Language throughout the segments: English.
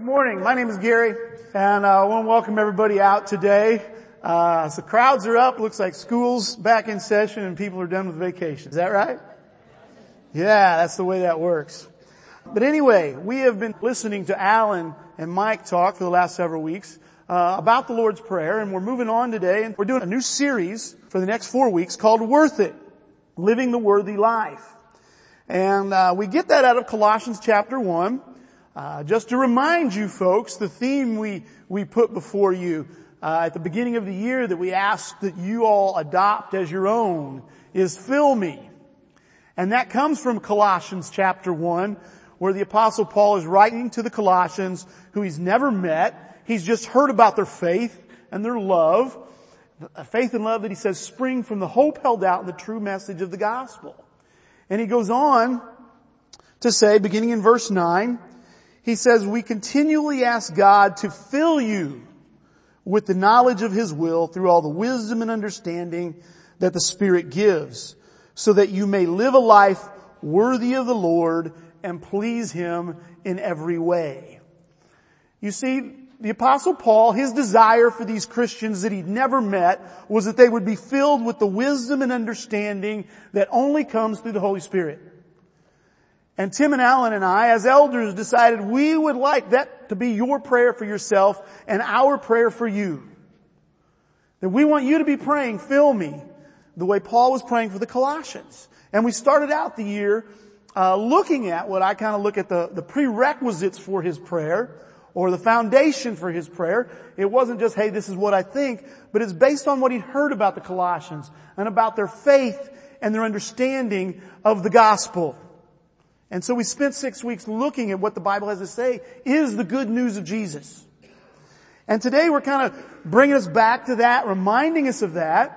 Good morning. My name is Gary, and uh, I want to welcome everybody out today. Uh, so crowds are up. Looks like school's back in session and people are done with vacation. Is that right? Yeah, that's the way that works. But anyway, we have been listening to Alan and Mike talk for the last several weeks uh, about the Lord's Prayer, and we're moving on today, and we're doing a new series for the next four weeks called "Worth It: Living the Worthy Life." And uh, we get that out of Colossians chapter one. Uh, just to remind you folks, the theme we, we put before you uh, at the beginning of the year that we asked that you all adopt as your own is fill me. And that comes from Colossians chapter 1 where the apostle Paul is writing to the Colossians who he's never met. He's just heard about their faith and their love. A faith and love that he says spring from the hope held out in the true message of the gospel. And he goes on to say, beginning in verse 9, he says, we continually ask God to fill you with the knowledge of His will through all the wisdom and understanding that the Spirit gives so that you may live a life worthy of the Lord and please Him in every way. You see, the apostle Paul, his desire for these Christians that he'd never met was that they would be filled with the wisdom and understanding that only comes through the Holy Spirit. And Tim and Alan and I, as elders, decided we would like that to be your prayer for yourself and our prayer for you. That we want you to be praying, fill me, the way Paul was praying for the Colossians. And we started out the year uh, looking at what I kind of look at the, the prerequisites for his prayer or the foundation for his prayer. It wasn't just, hey, this is what I think, but it's based on what he'd heard about the Colossians and about their faith and their understanding of the gospel. And so we spent six weeks looking at what the Bible has to say is the good news of Jesus. And today we're kind of bringing us back to that, reminding us of that.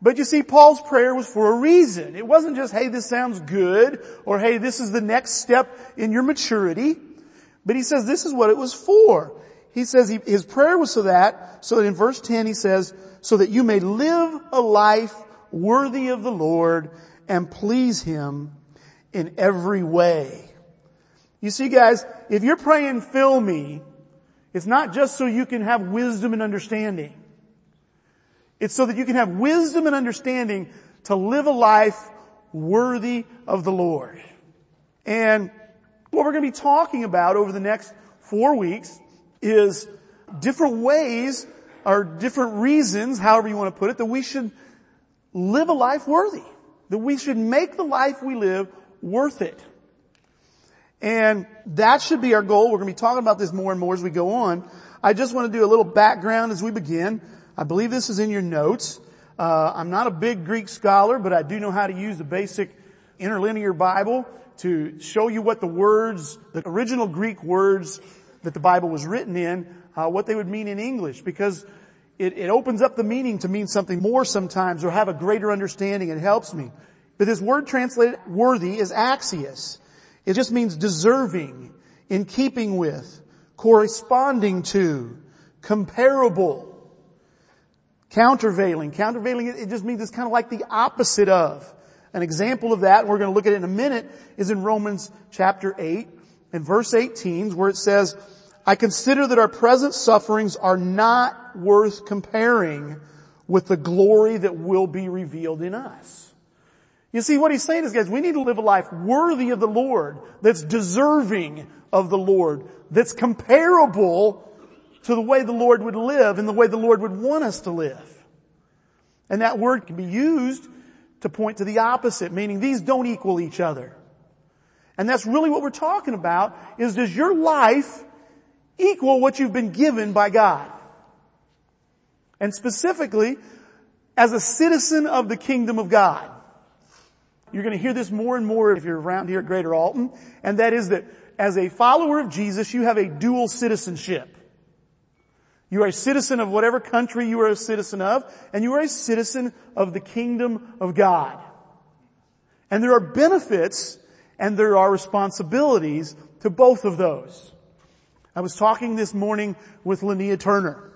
But you see, Paul's prayer was for a reason. It wasn't just, hey, this sounds good, or hey, this is the next step in your maturity. But he says this is what it was for. He says he, his prayer was so that, so that in verse 10 he says, so that you may live a life worthy of the Lord and please Him in every way. You see guys, if you're praying fill me, it's not just so you can have wisdom and understanding. It's so that you can have wisdom and understanding to live a life worthy of the Lord. And what we're going to be talking about over the next four weeks is different ways or different reasons, however you want to put it, that we should live a life worthy. That we should make the life we live worth it. And that should be our goal. We're going to be talking about this more and more as we go on. I just want to do a little background as we begin. I believe this is in your notes. Uh, I'm not a big Greek scholar, but I do know how to use the basic interlinear Bible to show you what the words, the original Greek words that the Bible was written in, uh, what they would mean in English, because it, it opens up the meaning to mean something more sometimes or have a greater understanding. It helps me. But this word translated worthy is axios. It just means deserving, in keeping with, corresponding to, comparable, countervailing. Countervailing, it just means it's kind of like the opposite of. An example of that, and we're going to look at it in a minute, is in Romans chapter 8 and verse 18 where it says, I consider that our present sufferings are not worth comparing with the glory that will be revealed in us. You see, what he's saying is, guys, we need to live a life worthy of the Lord, that's deserving of the Lord, that's comparable to the way the Lord would live and the way the Lord would want us to live. And that word can be used to point to the opposite, meaning these don't equal each other. And that's really what we're talking about, is does your life equal what you've been given by God? And specifically, as a citizen of the kingdom of God. You're going to hear this more and more if you're around here at Greater Alton, and that is that as a follower of Jesus, you have a dual citizenship. You are a citizen of whatever country you are a citizen of, and you are a citizen of the kingdom of God. And there are benefits and there are responsibilities to both of those. I was talking this morning with Linnea Turner.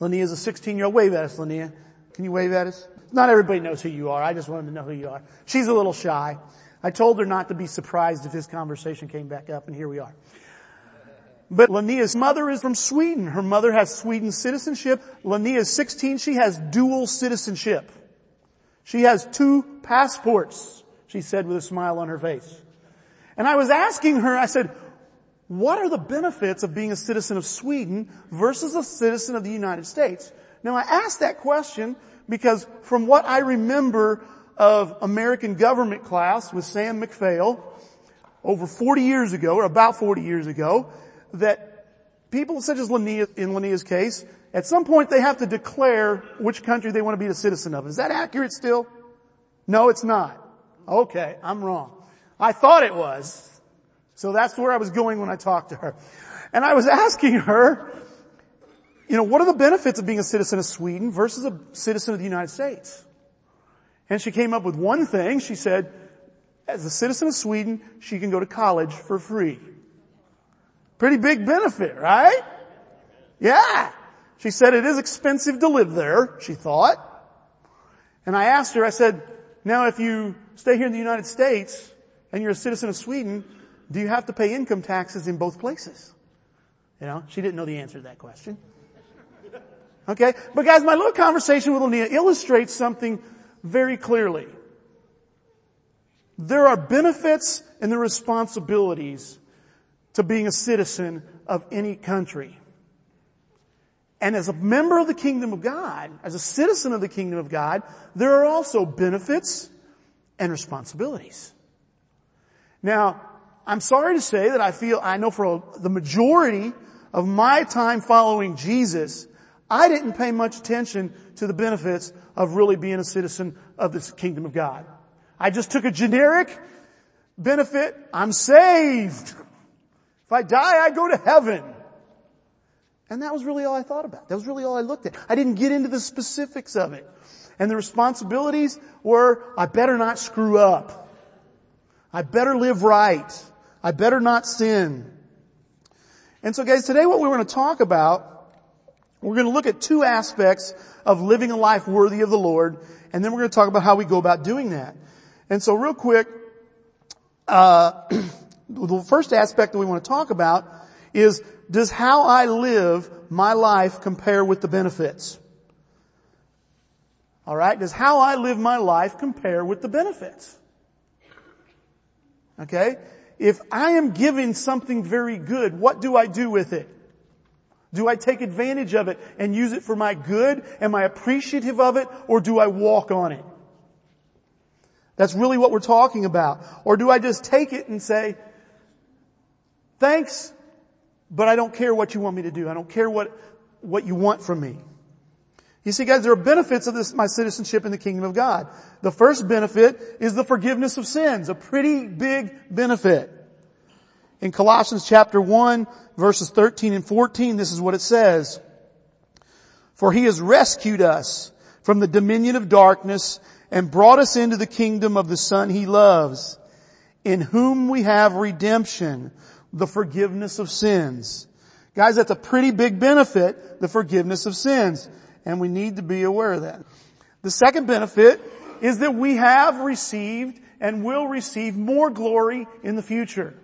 Linnea is a 16 year old. Wave at us, Linnea. Can you wave at us? Not everybody knows who you are. I just wanted to know who you are. She's a little shy. I told her not to be surprised if this conversation came back up and here we are. But Linnea's mother is from Sweden. Her mother has Sweden citizenship. Linnea is 16. She has dual citizenship. She has two passports, she said with a smile on her face. And I was asking her, I said, what are the benefits of being a citizen of Sweden versus a citizen of the United States? Now I asked that question because from what I remember of American government class with Sam McPhail over 40 years ago, or about 40 years ago, that people such as Linnea, in Linnea's case, at some point they have to declare which country they want to be a citizen of. Is that accurate still? No, it's not. Okay, I'm wrong. I thought it was. So that's where I was going when I talked to her. And I was asking her, you know, what are the benefits of being a citizen of Sweden versus a citizen of the United States? And she came up with one thing. She said, as a citizen of Sweden, she can go to college for free. Pretty big benefit, right? Yeah. She said it is expensive to live there, she thought. And I asked her, I said, now if you stay here in the United States and you're a citizen of Sweden, do you have to pay income taxes in both places? You know, she didn't know the answer to that question. Okay? But guys, my little conversation with Linnea illustrates something very clearly. There are benefits and the responsibilities to being a citizen of any country. And as a member of the kingdom of God, as a citizen of the kingdom of God, there are also benefits and responsibilities. Now, I'm sorry to say that I feel, I know for the majority of my time following Jesus, I didn't pay much attention to the benefits of really being a citizen of this kingdom of God. I just took a generic benefit. I'm saved. If I die, I go to heaven. And that was really all I thought about. That was really all I looked at. I didn't get into the specifics of it. And the responsibilities were, I better not screw up. I better live right. I better not sin. And so guys, today what we're going to talk about, we're going to look at two aspects of living a life worthy of the Lord, and then we're going to talk about how we go about doing that. And so real quick, uh, the first aspect that we want to talk about is, does how I live my life compare with the benefits? Alright, does how I live my life compare with the benefits? Okay? If I am given something very good, what do I do with it? Do I take advantage of it and use it for my good? Am I appreciative of it or do I walk on it? That's really what we're talking about. Or do I just take it and say, thanks, but I don't care what you want me to do. I don't care what, what you want from me. You see guys, there are benefits of this, my citizenship in the kingdom of God. The first benefit is the forgiveness of sins, a pretty big benefit. In Colossians chapter 1 verses 13 and 14, this is what it says. For he has rescued us from the dominion of darkness and brought us into the kingdom of the son he loves, in whom we have redemption, the forgiveness of sins. Guys, that's a pretty big benefit, the forgiveness of sins. And we need to be aware of that. The second benefit is that we have received and will receive more glory in the future.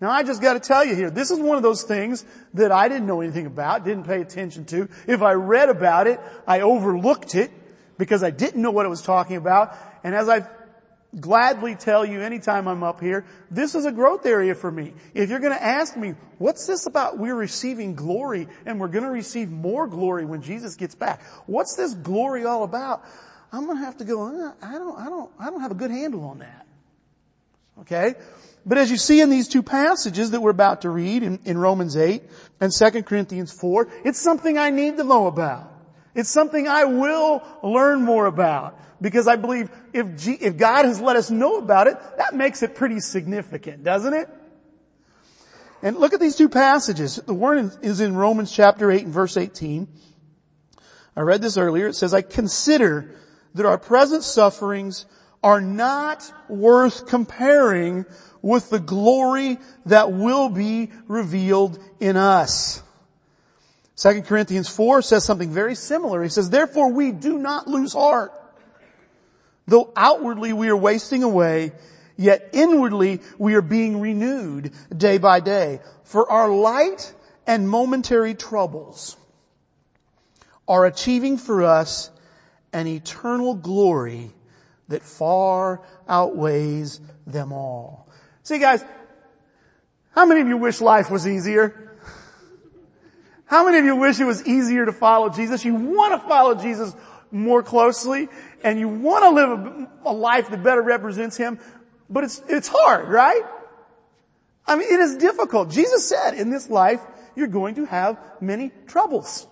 Now I just gotta tell you here, this is one of those things that I didn't know anything about, didn't pay attention to. If I read about it, I overlooked it because I didn't know what it was talking about. And as I gladly tell you anytime I'm up here, this is a growth area for me. If you're gonna ask me, what's this about we're receiving glory and we're gonna receive more glory when Jesus gets back? What's this glory all about? I'm gonna have to go, uh, I don't, I don't, I don't have a good handle on that. Okay? But as you see in these two passages that we're about to read in, in Romans 8 and 2 Corinthians 4, it's something I need to know about. It's something I will learn more about because I believe if, G, if God has let us know about it, that makes it pretty significant, doesn't it? And look at these two passages. The one is in Romans chapter 8 and verse 18. I read this earlier. It says, I consider that our present sufferings are not worth comparing with the glory that will be revealed in us. 2 Corinthians 4 says something very similar. He says, therefore we do not lose heart. Though outwardly we are wasting away, yet inwardly we are being renewed day by day. For our light and momentary troubles are achieving for us an eternal glory that far outweighs them all. See guys, how many of you wish life was easier? How many of you wish it was easier to follow Jesus? You want to follow Jesus more closely and you want to live a, a life that better represents Him, but it's, it's hard, right? I mean, it is difficult. Jesus said in this life, you're going to have many troubles.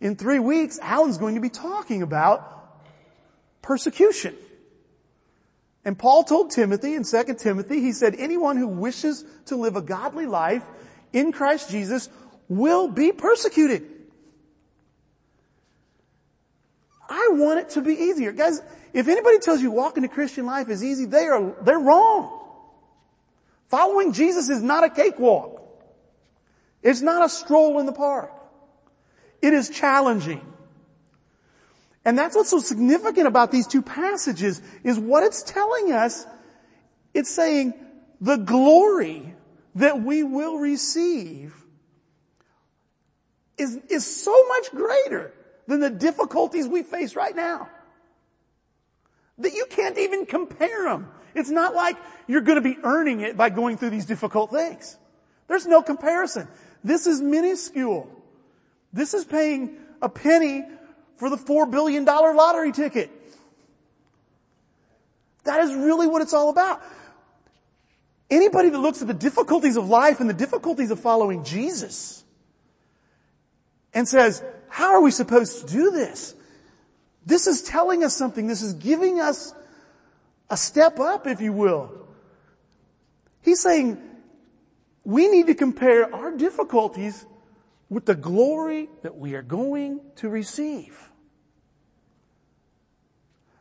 In three weeks, Alan's going to be talking about persecution. And Paul told Timothy in 2 Timothy, he said, anyone who wishes to live a godly life in Christ Jesus will be persecuted. I want it to be easier. Guys, if anybody tells you walking the Christian life is easy, they are, they're wrong. Following Jesus is not a cakewalk. It's not a stroll in the park. It is challenging. And that's what's so significant about these two passages is what it's telling us. It's saying the glory that we will receive is, is so much greater than the difficulties we face right now. That you can't even compare them. It's not like you're going to be earning it by going through these difficult things. There's no comparison. This is minuscule. This is paying a penny for the four billion dollar lottery ticket. That is really what it's all about. Anybody that looks at the difficulties of life and the difficulties of following Jesus and says, how are we supposed to do this? This is telling us something. This is giving us a step up, if you will. He's saying we need to compare our difficulties with the glory that we are going to receive.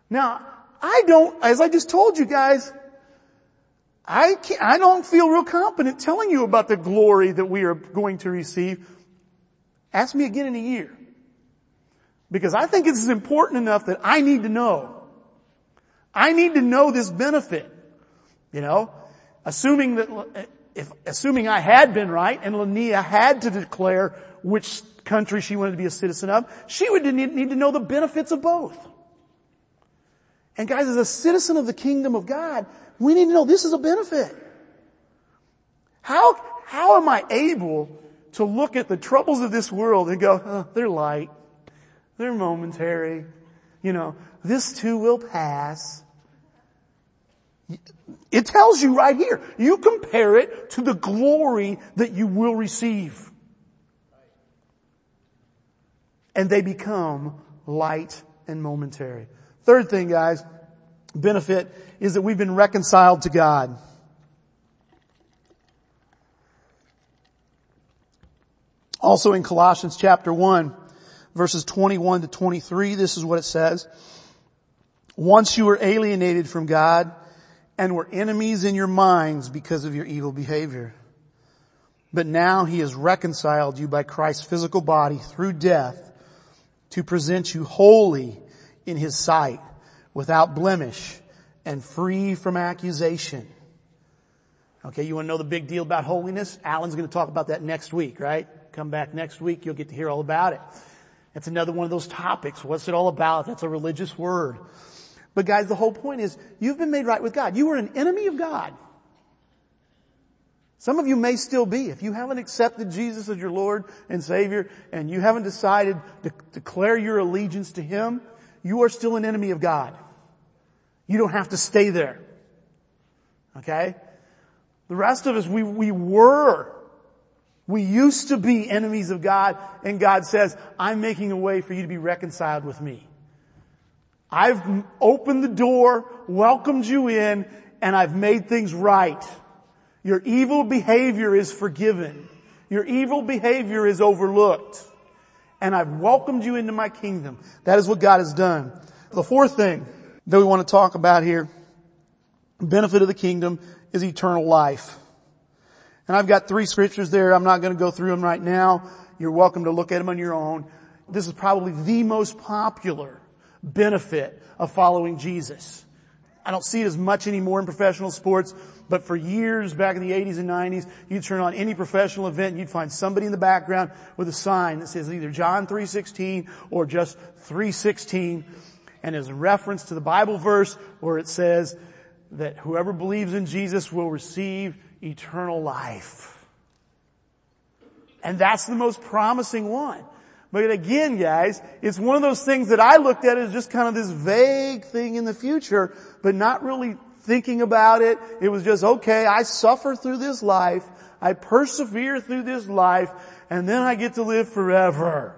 Now, I don't, as I just told you guys, I can't, I don't feel real confident telling you about the glory that we are going to receive. Ask me again in a year. Because I think it's important enough that I need to know. I need to know this benefit. You know, assuming that, if, assuming I had been right and Linnea had to declare which country she wanted to be a citizen of, she would need, to know the benefits of both. And guys, as a citizen of the kingdom of God, we need to know this is a benefit. How, how am I able to look at the troubles of this world and go, oh, they're light. They're momentary. You know, this too will pass. It tells you right here. You compare it to the glory that you will receive. And they become light and momentary. Third thing, guys, benefit is that we've been reconciled to God. Also in Colossians chapter 1, verses 21 to 23, this is what it says. Once you were alienated from God and were enemies in your minds because of your evil behavior. But now he has reconciled you by Christ's physical body through death to present you holy in his sight without blemish and free from accusation. Okay, you want to know the big deal about holiness? Alan's going to talk about that next week, right? Come back next week, you'll get to hear all about it. That's another one of those topics. What's it all about? That's a religious word. But guys, the whole point is you've been made right with God. You were an enemy of God. Some of you may still be. If you haven't accepted Jesus as your Lord and Savior and you haven't decided to declare your allegiance to Him, you are still an enemy of God. You don't have to stay there. Okay? The rest of us, we, we were we used to be enemies of God and God says, I'm making a way for you to be reconciled with me. I've opened the door, welcomed you in, and I've made things right. Your evil behavior is forgiven. Your evil behavior is overlooked. And I've welcomed you into my kingdom. That is what God has done. The fourth thing that we want to talk about here, benefit of the kingdom, is eternal life. And I've got three scriptures there. I'm not going to go through them right now. You're welcome to look at them on your own. This is probably the most popular benefit of following Jesus. I don't see it as much anymore in professional sports, but for years back in the 80s and 90s, you'd turn on any professional event and you'd find somebody in the background with a sign that says either John 3.16 or just 3.16 and is a reference to the Bible verse where it says that whoever believes in Jesus will receive eternal life. And that's the most promising one. But again, guys, it's one of those things that I looked at as just kind of this vague thing in the future, but not really thinking about it. It was just, okay, I suffer through this life, I persevere through this life, and then I get to live forever.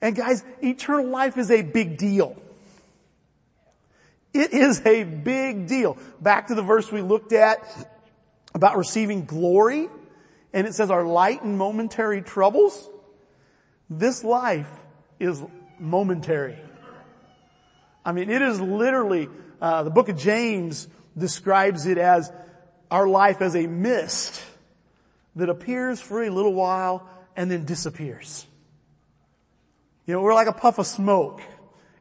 And guys, eternal life is a big deal. It is a big deal. Back to the verse we looked at about receiving glory and it says our light and momentary troubles. This life is momentary. I mean, it is literally, uh, the book of James describes it as our life as a mist that appears for a little while and then disappears. You know, we're like a puff of smoke.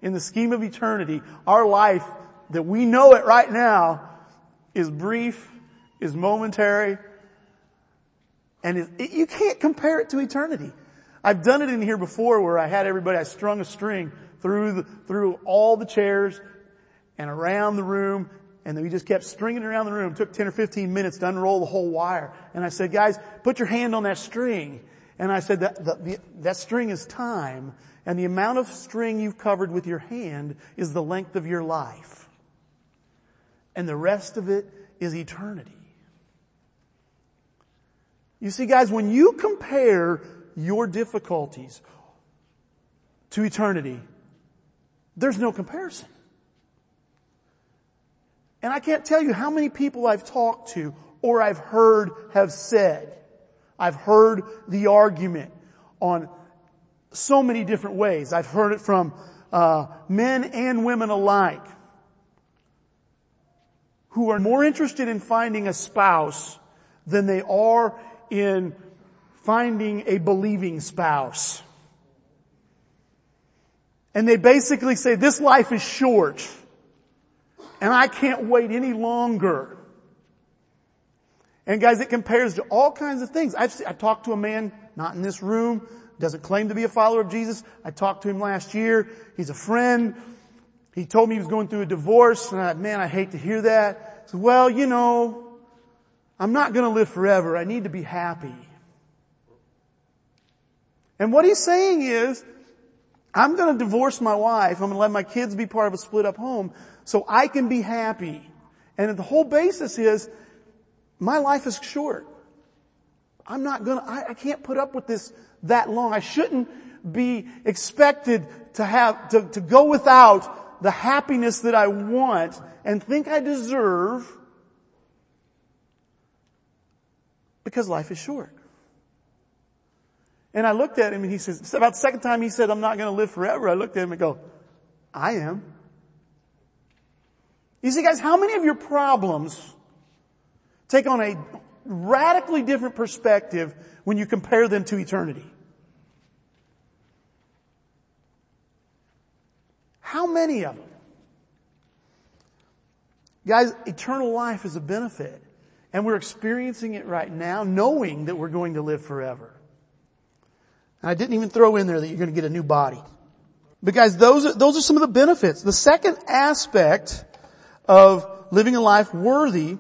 In the scheme of eternity, our life that we know it right now is brief, is momentary, and it, you can't compare it to eternity. I've done it in here before where I had everybody, I strung a string through the, through all the chairs and around the room and then we just kept stringing around the room. It took 10 or 15 minutes to unroll the whole wire. And I said, guys, put your hand on that string. And I said that, the, that string is time and the amount of string you've covered with your hand is the length of your life. And the rest of it is eternity. You see guys, when you compare your difficulties to eternity, there's no comparison. And I can't tell you how many people I've talked to or I've heard have said, I've heard the argument on so many different ways. I've heard it from uh, men and women alike who are more interested in finding a spouse than they are in finding a believing spouse. And they basically say, this life is short and I can't wait any longer. And guys, it compares to all kinds of things. I've, I've talked to a man, not in this room, doesn't claim to be a follower of Jesus. I talked to him last year. He's a friend. He told me he was going through a divorce and I, man, I hate to hear that. I said, well, you know, I'm not going to live forever. I need to be happy. And what he's saying is, I'm going to divorce my wife. I'm going to let my kids be part of a split up home so I can be happy. And the whole basis is, my life is short. I'm not gonna, I, I can't put up with this that long. I shouldn't be expected to have, to, to go without the happiness that I want and think I deserve Because life is short. And I looked at him and he says, about the second time he said, I'm not going to live forever. I looked at him and go, I am. You see guys, how many of your problems take on a radically different perspective when you compare them to eternity? How many of them? Guys, eternal life is a benefit. And we're experiencing it right now, knowing that we're going to live forever. And I didn't even throw in there that you're going to get a new body. But guys, those are, those are some of the benefits. The second aspect of living a life worthy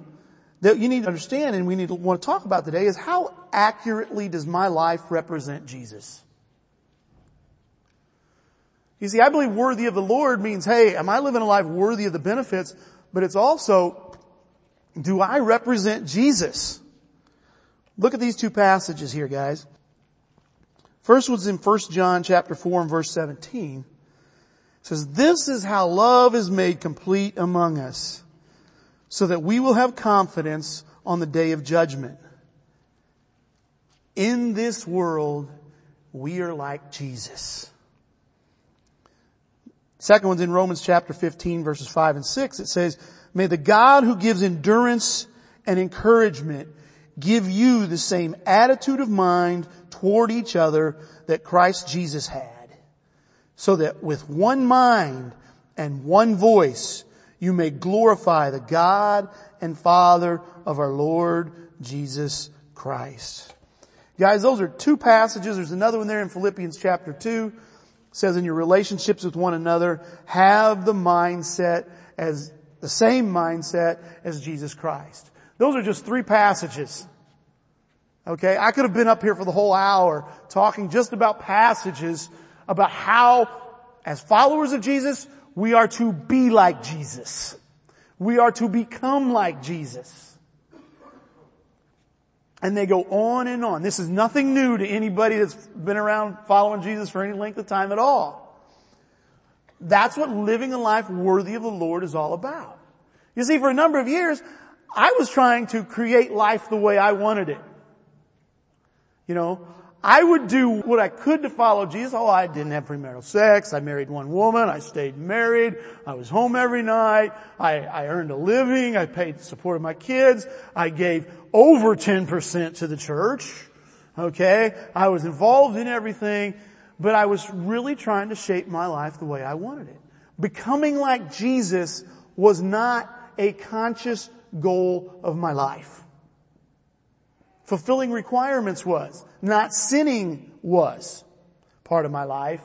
that you need to understand and we need to want to talk about today is how accurately does my life represent Jesus? You see, I believe worthy of the Lord means, hey, am I living a life worthy of the benefits? But it's also, do I represent Jesus? Look at these two passages here, guys. First one's in 1 John chapter 4 and verse 17. It says, this is how love is made complete among us, so that we will have confidence on the day of judgment. In this world, we are like Jesus. Second one's in Romans chapter 15 verses 5 and 6. It says, May the God who gives endurance and encouragement give you the same attitude of mind toward each other that Christ Jesus had. So that with one mind and one voice, you may glorify the God and Father of our Lord Jesus Christ. Guys, those are two passages. There's another one there in Philippians chapter 2. It says in your relationships with one another, have the mindset as the same mindset as Jesus Christ. Those are just three passages. Okay, I could have been up here for the whole hour talking just about passages about how, as followers of Jesus, we are to be like Jesus. We are to become like Jesus. And they go on and on. This is nothing new to anybody that's been around following Jesus for any length of time at all. That's what living a life worthy of the Lord is all about. You see, for a number of years, I was trying to create life the way I wanted it. You know, I would do what I could to follow Jesus. Oh, I didn't have premarital sex. I married one woman. I stayed married. I was home every night. I, I earned a living. I paid the support of my kids. I gave over 10% to the church. Okay. I was involved in everything, but I was really trying to shape my life the way I wanted it. Becoming like Jesus was not a conscious goal of my life. Fulfilling requirements was. Not sinning was part of my life.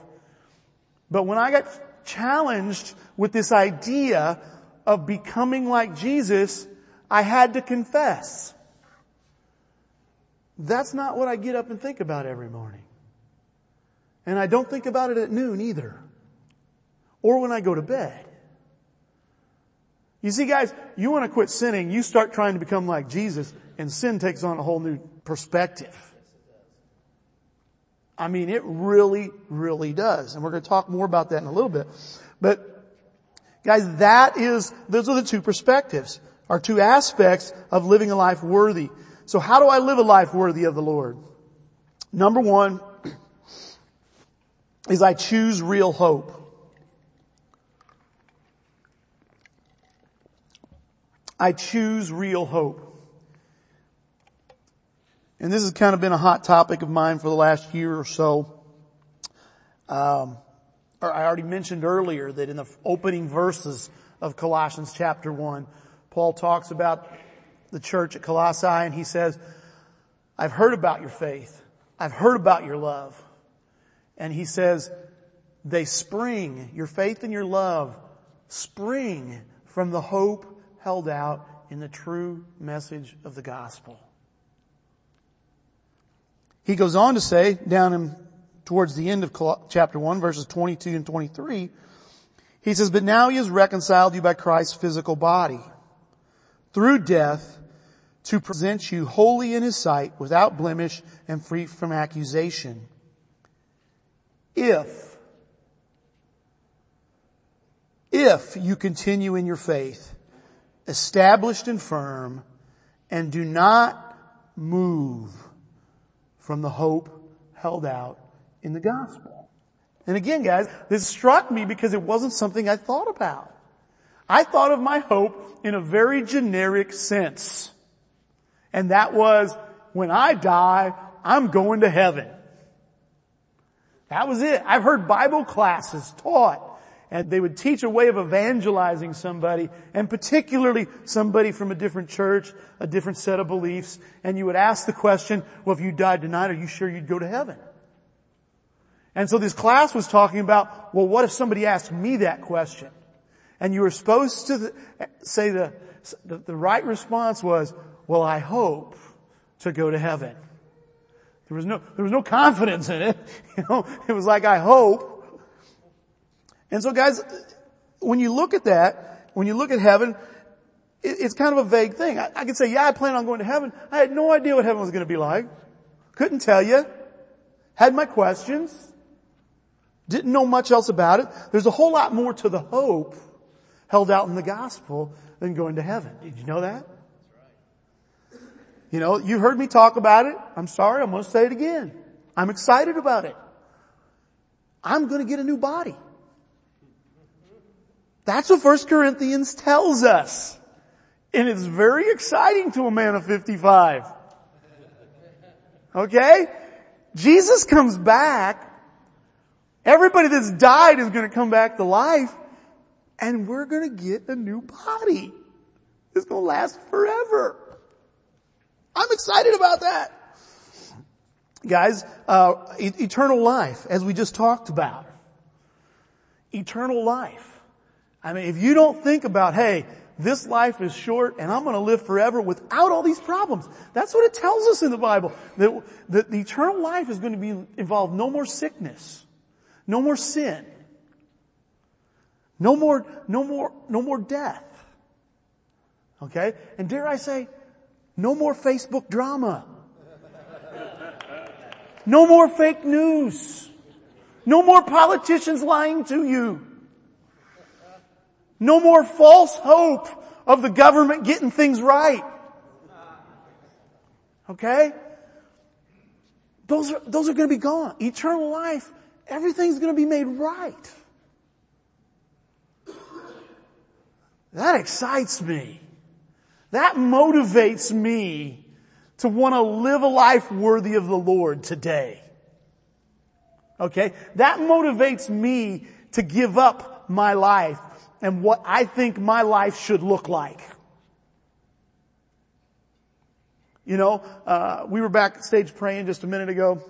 But when I got challenged with this idea of becoming like Jesus, I had to confess. That's not what I get up and think about every morning. And I don't think about it at noon either. Or when I go to bed. You see guys, you want to quit sinning, you start trying to become like Jesus, and sin takes on a whole new perspective. I mean, it really, really does. And we're going to talk more about that in a little bit. But guys, that is, those are the two perspectives, our two aspects of living a life worthy. So how do I live a life worthy of the Lord? Number one is I choose real hope. I choose real hope. And this has kind of been a hot topic of mine for the last year or so. Um, I already mentioned earlier that in the opening verses of Colossians chapter 1, Paul talks about the church at Colossae and he says, I've heard about your faith. I've heard about your love. And he says, they spring, your faith and your love spring from the hope held out in the true message of the gospel. He goes on to say, down in, towards the end of chapter 1, verses 22 and 23, he says, but now he has reconciled you by Christ's physical body through death to present you holy in his sight without blemish and free from accusation. If, if you continue in your faith, established and firm, and do not move from the hope held out in the gospel. And again, guys, this struck me because it wasn't something I thought about. I thought of my hope in a very generic sense. And that was, when I die, I'm going to heaven. That was it. I've heard Bible classes taught and they would teach a way of evangelizing somebody, and particularly somebody from a different church, a different set of beliefs, and you would ask the question, well, if you died tonight, are you sure you'd go to heaven? And so this class was talking about, well, what if somebody asked me that question? And you were supposed to say the, the, right response was, well, I hope to go to heaven. There was no, there was no confidence in it. You know, it was like, I hope and so guys, when you look at that, when you look at heaven, it, it's kind of a vague thing. I, I could say, yeah, I plan on going to heaven. I had no idea what heaven was going to be like. Couldn't tell you. Had my questions. Didn't know much else about it. There's a whole lot more to the hope held out in the gospel than going to heaven. Did you know that? You know, you heard me talk about it. I'm sorry, I'm going to say it again. I'm excited about it. I'm going to get a new body. That's what 1 Corinthians tells us. And it's very exciting to a man of 55. Okay? Jesus comes back. Everybody that's died is going to come back to life. and we're gonna get a new body. It's gonna last forever. I'm excited about that. Guys, uh, e- eternal life, as we just talked about. Eternal life. I mean, if you don't think about, hey, this life is short and I'm going to live forever without all these problems. That's what it tells us in the Bible. That, that the eternal life is going to be involved no more sickness, no more sin, no more, no more, no more death. Okay? And dare I say, no more Facebook drama. No more fake news. No more politicians lying to you. No more false hope of the government getting things right. Okay? Those are, those are going to be gone. Eternal life, everything's going to be made right. That excites me. That motivates me to want to live a life worthy of the Lord today. Okay? That motivates me to give up my life and what I think my life should look like. You know, uh, we were backstage praying just a minute ago,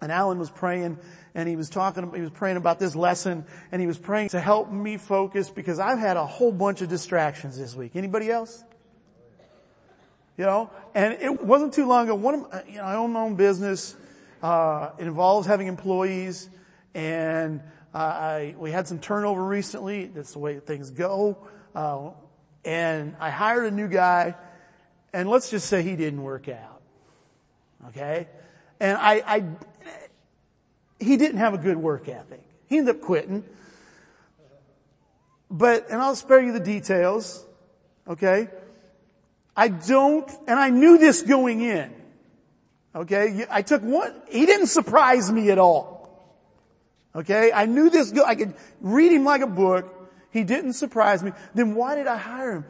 and Alan was praying, and he was talking, he was praying about this lesson, and he was praying to help me focus because I've had a whole bunch of distractions this week. Anybody else? You know, and it wasn't too long ago. One of you know, I own my own business. Uh, it involves having employees, and uh, I, we had some turnover recently. That's the way things go. Uh, and I hired a new guy, and let's just say he didn't work out. Okay, and I, I he didn't have a good work ethic. He ended up quitting. But, and I'll spare you the details. Okay. I don't, and I knew this going in. Okay. I took one, he didn't surprise me at all. Okay. I knew this, guy I could read him like a book. He didn't surprise me. Then why did I hire him?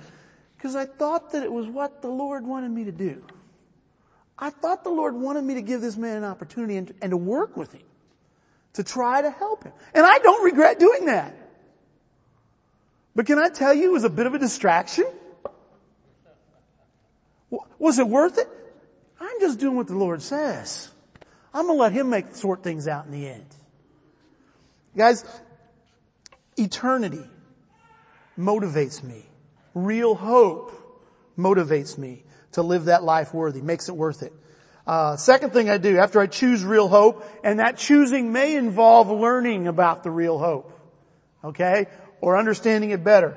Because I thought that it was what the Lord wanted me to do. I thought the Lord wanted me to give this man an opportunity and, and to work with him. To try to help him. And I don't regret doing that. But can I tell you it was a bit of a distraction? Was it worth it? I'm just doing what the Lord says. I'm gonna let Him make, sort things out in the end. Guys, eternity motivates me. Real hope motivates me to live that life worthy, makes it worth it. Uh, second thing I do after I choose real hope, and that choosing may involve learning about the real hope, okay, or understanding it better.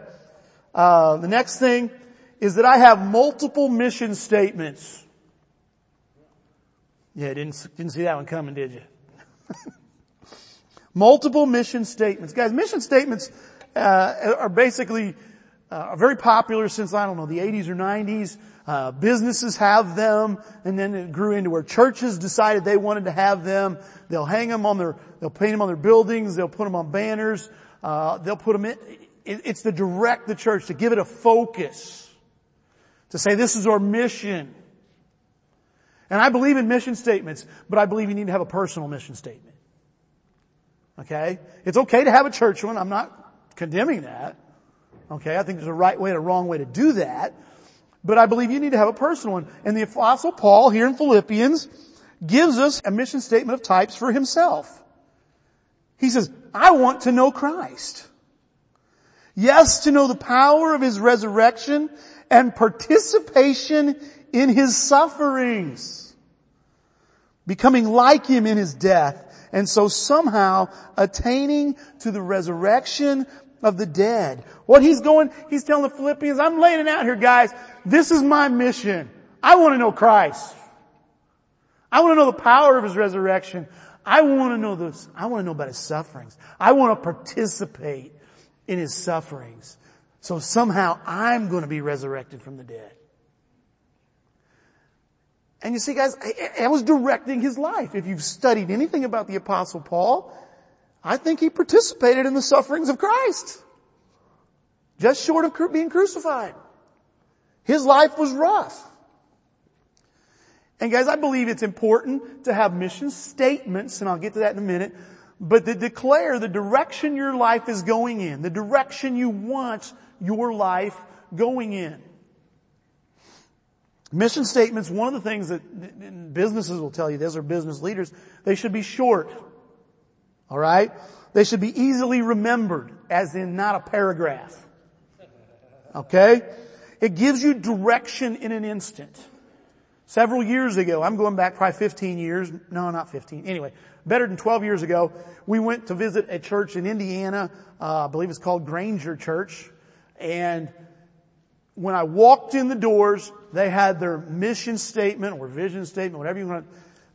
Uh, the next thing is that I have multiple mission statements. Yeah, didn't didn't see that one coming, did you? multiple mission statements, guys. Mission statements uh, are basically uh, are very popular since I don't know the 80s or 90s. Uh, businesses have them, and then it grew into where churches decided they wanted to have them. They'll hang them on their, they'll paint them on their buildings, they'll put them on banners, uh, they'll put them in. It, it's to direct the church, to give it a focus, to say this is our mission. And I believe in mission statements, but I believe you need to have a personal mission statement. Okay? It's okay to have a church one. I'm not condemning that. Okay? I think there's a right way and a wrong way to do that. But I believe you need to have a personal one. And the apostle Paul here in Philippians gives us a mission statement of types for himself. He says, I want to know Christ. Yes, to know the power of his resurrection and participation in his sufferings. Becoming like him in his death and so somehow attaining to the resurrection of the dead. What he's going, he's telling the Philippians, I'm laying it out here guys. This is my mission. I want to know Christ. I want to know the power of His resurrection. I want to know this. I want to know about His sufferings. I want to participate in His sufferings. So somehow I'm going to be resurrected from the dead. And you see guys, I, was directing his life. If you've studied anything about the apostle Paul, I think he participated in the sufferings of Christ. Just short of being crucified. His life was rough. And guys, I believe it's important to have mission statements, and I'll get to that in a minute, but to declare the direction your life is going in, the direction you want your life going in. Mission statements, one of the things that businesses will tell you those are business leaders, they should be short. Alright? They should be easily remembered, as in not a paragraph. Okay? It gives you direction in an instant. Several years ago, I'm going back probably 15 years, no not 15, anyway, better than 12 years ago, we went to visit a church in Indiana, uh, I believe it's called Granger Church, and when I walked in the doors, they had their mission statement or vision statement, whatever you want,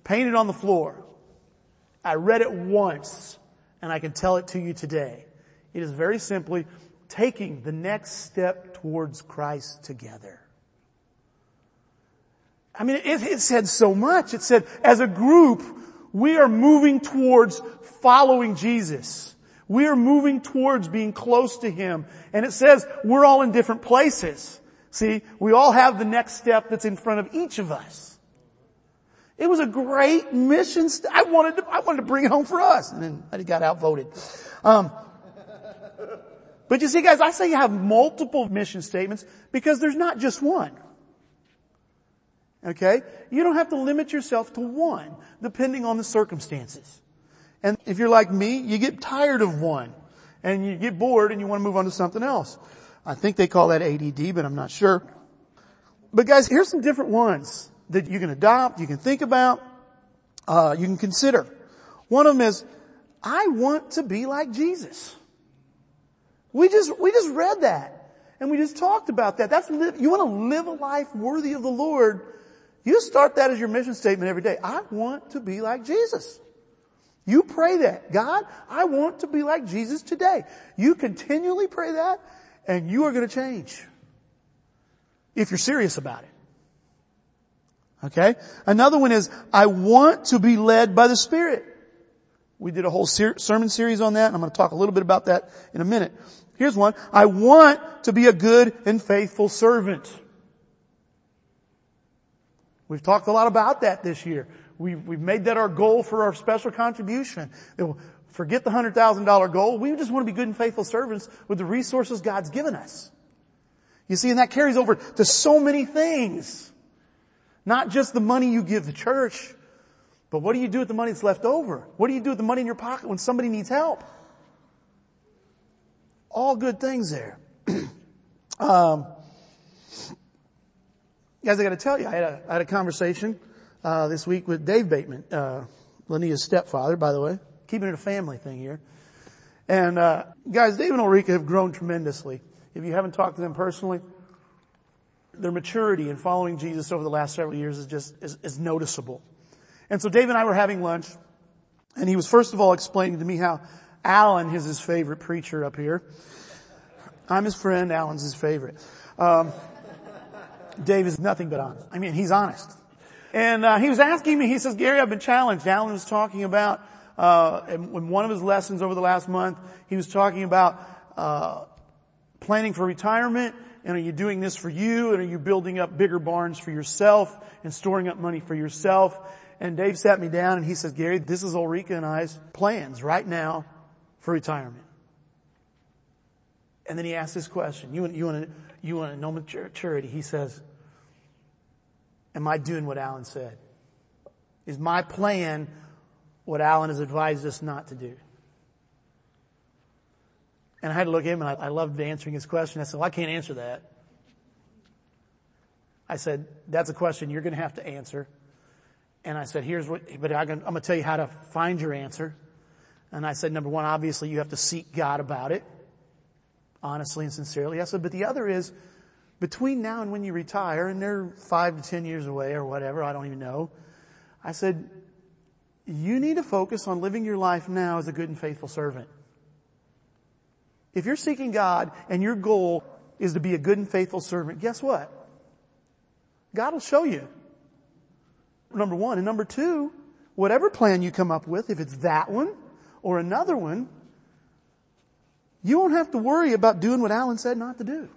painted on the floor. I read it once and I can tell it to you today. It is very simply taking the next step towards Christ together. I mean, it, it, said so much. It said, as a group, we are moving towards following Jesus. We are moving towards being close to Him. And it says we're all in different places. See, we all have the next step that's in front of each of us. It was a great mission. St- I wanted to, I wanted to bring it home for us. And then I got outvoted. Um, but you see guys, I say you have multiple mission statements because there's not just one. Okay? You don't have to limit yourself to one, depending on the circumstances. And if you're like me, you get tired of one and you get bored and you want to move on to something else. I think they call that ADD, but I'm not sure. But guys, here's some different ones that you can adopt, you can think about, uh, you can consider. One of them is, I want to be like Jesus. We just, we just read that. And we just talked about that. That's, you want to live a life worthy of the Lord. You start that as your mission statement every day. I want to be like Jesus. You pray that. God, I want to be like Jesus today. You continually pray that and you are going to change. If you're serious about it. Okay? Another one is, I want to be led by the Spirit. We did a whole ser- sermon series on that and I'm going to talk a little bit about that in a minute. Here's one. I want to be a good and faithful servant. We've talked a lot about that this year. We've, we've made that our goal for our special contribution. Forget the $100,000 goal. We just want to be good and faithful servants with the resources God's given us. You see, and that carries over to so many things. Not just the money you give the church, but what do you do with the money that's left over? What do you do with the money in your pocket when somebody needs help? All good things there. um, guys, I got to tell you, I had a, I had a conversation uh, this week with Dave Bateman, uh, Lania's stepfather, by the way. Keeping it a family thing here. And uh, guys, Dave and Ulrika have grown tremendously. If you haven't talked to them personally, their maturity in following Jesus over the last several years is just is, is noticeable. And so Dave and I were having lunch, and he was first of all explaining to me how Alan is his favorite preacher up here. I'm his friend. Alan's his favorite. Um, Dave is nothing but honest. I mean, he's honest. And uh, he was asking me, he says, Gary, I've been challenged. Alan was talking about, uh, in one of his lessons over the last month, he was talking about uh, planning for retirement, and are you doing this for you, and are you building up bigger barns for yourself, and storing up money for yourself? And Dave sat me down and he says, Gary, this is Ulrika and I's plans right now for retirement. And then he asked this question. You want, you want to, you want to know maturity? He says, Am I doing what Alan said? Is my plan what Alan has advised us not to do? And I had to look at him and I, I loved answering his question. I said, well, I can't answer that. I said, that's a question you're going to have to answer. And I said, here's what, but I'm going to tell you how to find your answer. And I said, number one, obviously you have to seek God about it. Honestly and sincerely. I said, but the other is, between now and when you retire, and they're five to ten years away or whatever, I don't even know. I said, you need to focus on living your life now as a good and faithful servant. If you're seeking God and your goal is to be a good and faithful servant, guess what? God will show you. Number one. And number two, whatever plan you come up with, if it's that one or another one, you won't have to worry about doing what Alan said not to do.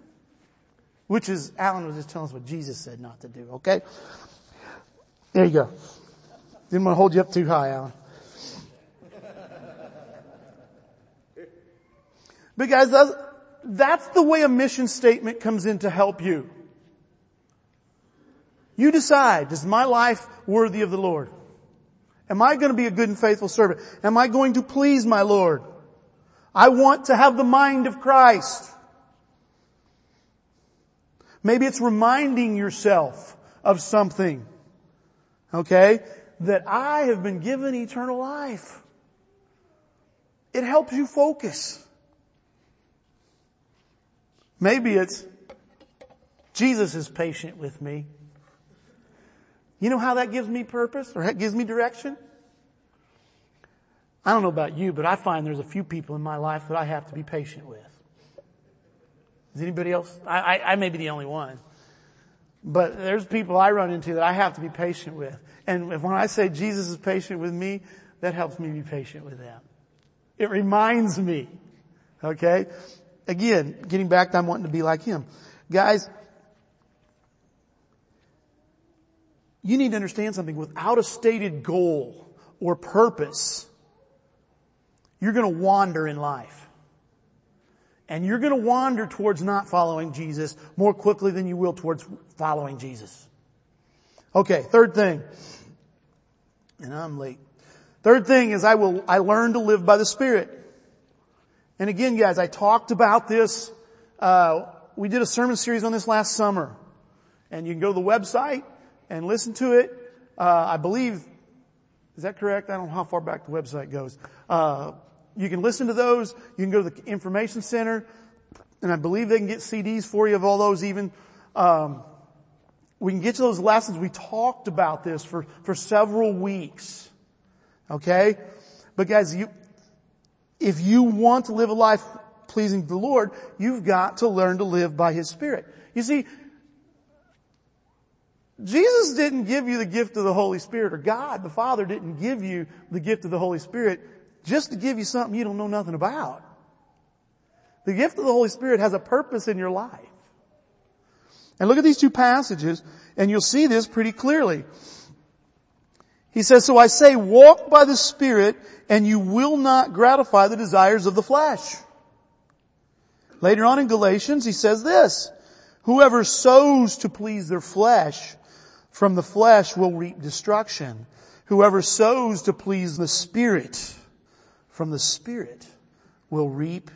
Which is, Alan was just telling us what Jesus said not to do, okay? There you go. Didn't want to hold you up too high, Alan. But guys, that's, that's the way a mission statement comes in to help you. You decide, is my life worthy of the Lord? Am I going to be a good and faithful servant? Am I going to please my Lord? I want to have the mind of Christ. Maybe it's reminding yourself of something. Okay? That I have been given eternal life. It helps you focus. Maybe it's Jesus is patient with me. You know how that gives me purpose or that gives me direction? I don't know about you, but I find there's a few people in my life that I have to be patient with. Is anybody else? I, I, I may be the only one. But there's people I run into that I have to be patient with. And when I say Jesus is patient with me, that helps me be patient with them. It reminds me. Okay? Again, getting back to I'm wanting to be like Him. Guys, you need to understand something. Without a stated goal or purpose, you're gonna wander in life. And you're gonna wander towards not following Jesus more quickly than you will towards following Jesus. Okay, third thing. And I'm late. Third thing is I will, I learn to live by the Spirit. And again guys, I talked about this, uh, we did a sermon series on this last summer. And you can go to the website and listen to it. Uh, I believe, is that correct? I don't know how far back the website goes. Uh, you can listen to those. You can go to the information center, and I believe they can get CDs for you of all those even. Um, we can get to those lessons. We talked about this for, for several weeks. Okay? But guys, you, if you want to live a life pleasing to the Lord, you've got to learn to live by His Spirit. You see, Jesus didn't give you the gift of the Holy Spirit, or God, the Father didn't give you the gift of the Holy Spirit just to give you something you don't know nothing about. The gift of the Holy Spirit has a purpose in your life. And look at these two passages and you'll see this pretty clearly. He says, so I say walk by the Spirit and you will not gratify the desires of the flesh. Later on in Galatians, he says this, whoever sows to please their flesh from the flesh will reap destruction. Whoever sows to please the Spirit from the Spirit will reap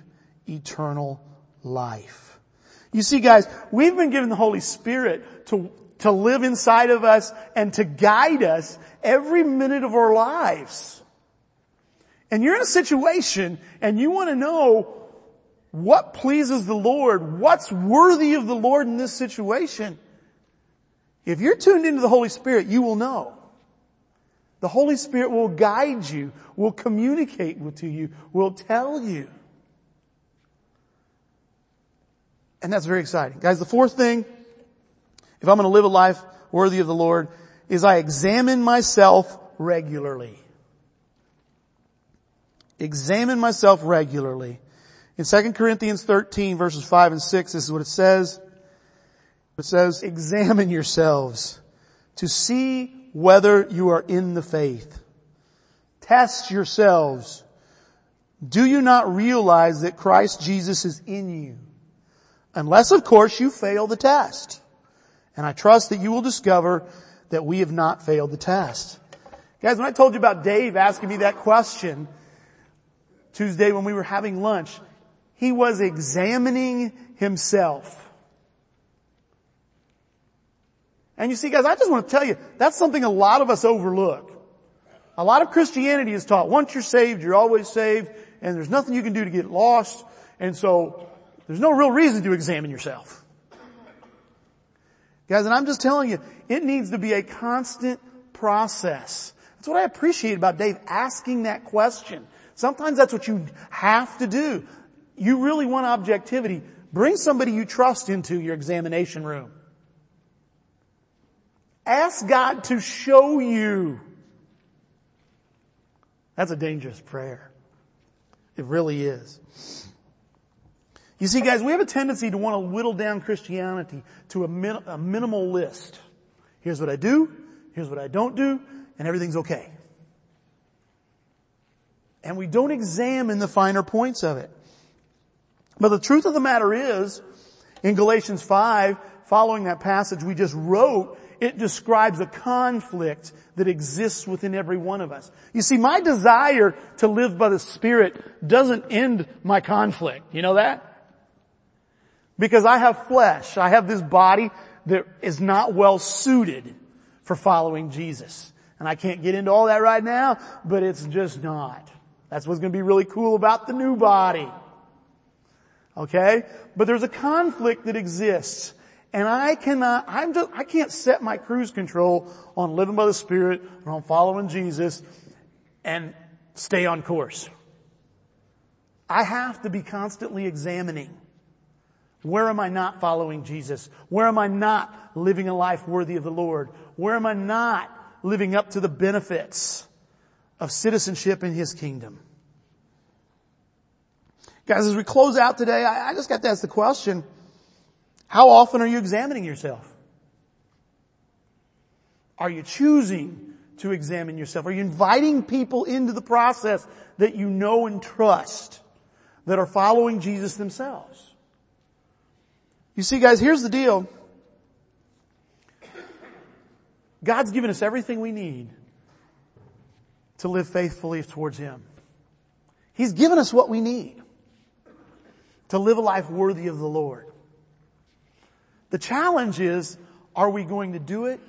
eternal life. You see guys, we've been given the Holy Spirit to, to live inside of us and to guide us every minute of our lives. And you're in a situation and you want to know what pleases the Lord, what's worthy of the Lord in this situation. If you're tuned into the Holy Spirit, you will know. The Holy Spirit will guide you, will communicate with you, will tell you. And that's very exciting. Guys, the fourth thing, if I'm going to live a life worthy of the Lord, is I examine myself regularly. Examine myself regularly. In 2 Corinthians 13 verses 5 and 6, this is what it says. It says, examine yourselves to see whether you are in the faith. Test yourselves. Do you not realize that Christ Jesus is in you? Unless of course you fail the test. And I trust that you will discover that we have not failed the test. Guys, when I told you about Dave asking me that question Tuesday when we were having lunch, he was examining himself. And you see guys, I just want to tell you, that's something a lot of us overlook. A lot of Christianity is taught, once you're saved, you're always saved, and there's nothing you can do to get lost, and so there's no real reason to examine yourself. Guys, and I'm just telling you, it needs to be a constant process. That's what I appreciate about Dave asking that question. Sometimes that's what you have to do. You really want objectivity. Bring somebody you trust into your examination room. Ask God to show you. That's a dangerous prayer. It really is. You see guys, we have a tendency to want to whittle down Christianity to a, min- a minimal list. Here's what I do, here's what I don't do, and everything's okay. And we don't examine the finer points of it. But the truth of the matter is, in Galatians 5, following that passage we just wrote, it describes a conflict that exists within every one of us. You see, my desire to live by the Spirit doesn't end my conflict. You know that? Because I have flesh. I have this body that is not well suited for following Jesus. And I can't get into all that right now, but it's just not. That's what's going to be really cool about the new body. Okay? But there's a conflict that exists. And I cannot, I'm just, I can't set my cruise control on living by the Spirit or on following Jesus and stay on course. I have to be constantly examining where am I not following Jesus? Where am I not living a life worthy of the Lord? Where am I not living up to the benefits of citizenship in His kingdom? Guys, as we close out today, I, I just got to ask the question, how often are you examining yourself? Are you choosing to examine yourself? Are you inviting people into the process that you know and trust that are following Jesus themselves? You see guys, here's the deal. God's given us everything we need to live faithfully towards Him. He's given us what we need to live a life worthy of the Lord. The challenge is, are we going to do it?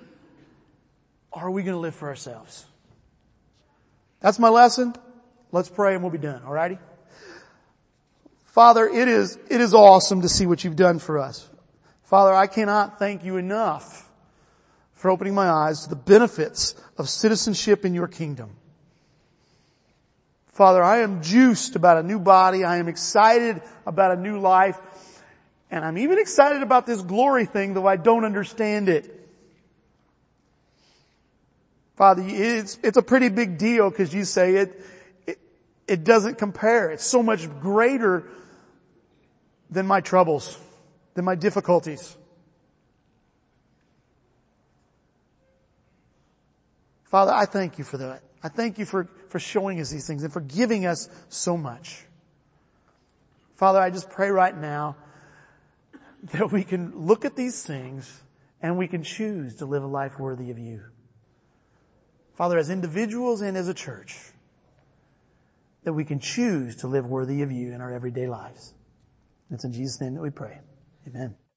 Or are we going to live for ourselves? That's my lesson. Let's pray and we'll be done. Alrighty? Father, it is, it is awesome to see what you've done for us. Father, I cannot thank you enough for opening my eyes to the benefits of citizenship in your kingdom. Father, I am juiced about a new body. I am excited about a new life. And I'm even excited about this glory thing, though I don't understand it. Father, it's, it's a pretty big deal because you say it, it, it doesn't compare. It's so much greater than my troubles, than my difficulties. Father, I thank you for that. I thank you for, for showing us these things and for giving us so much. Father, I just pray right now that we can look at these things and we can choose to live a life worthy of you. Father, as individuals and as a church, that we can choose to live worthy of you in our everyday lives. It's in Jesus' name that we pray. Amen.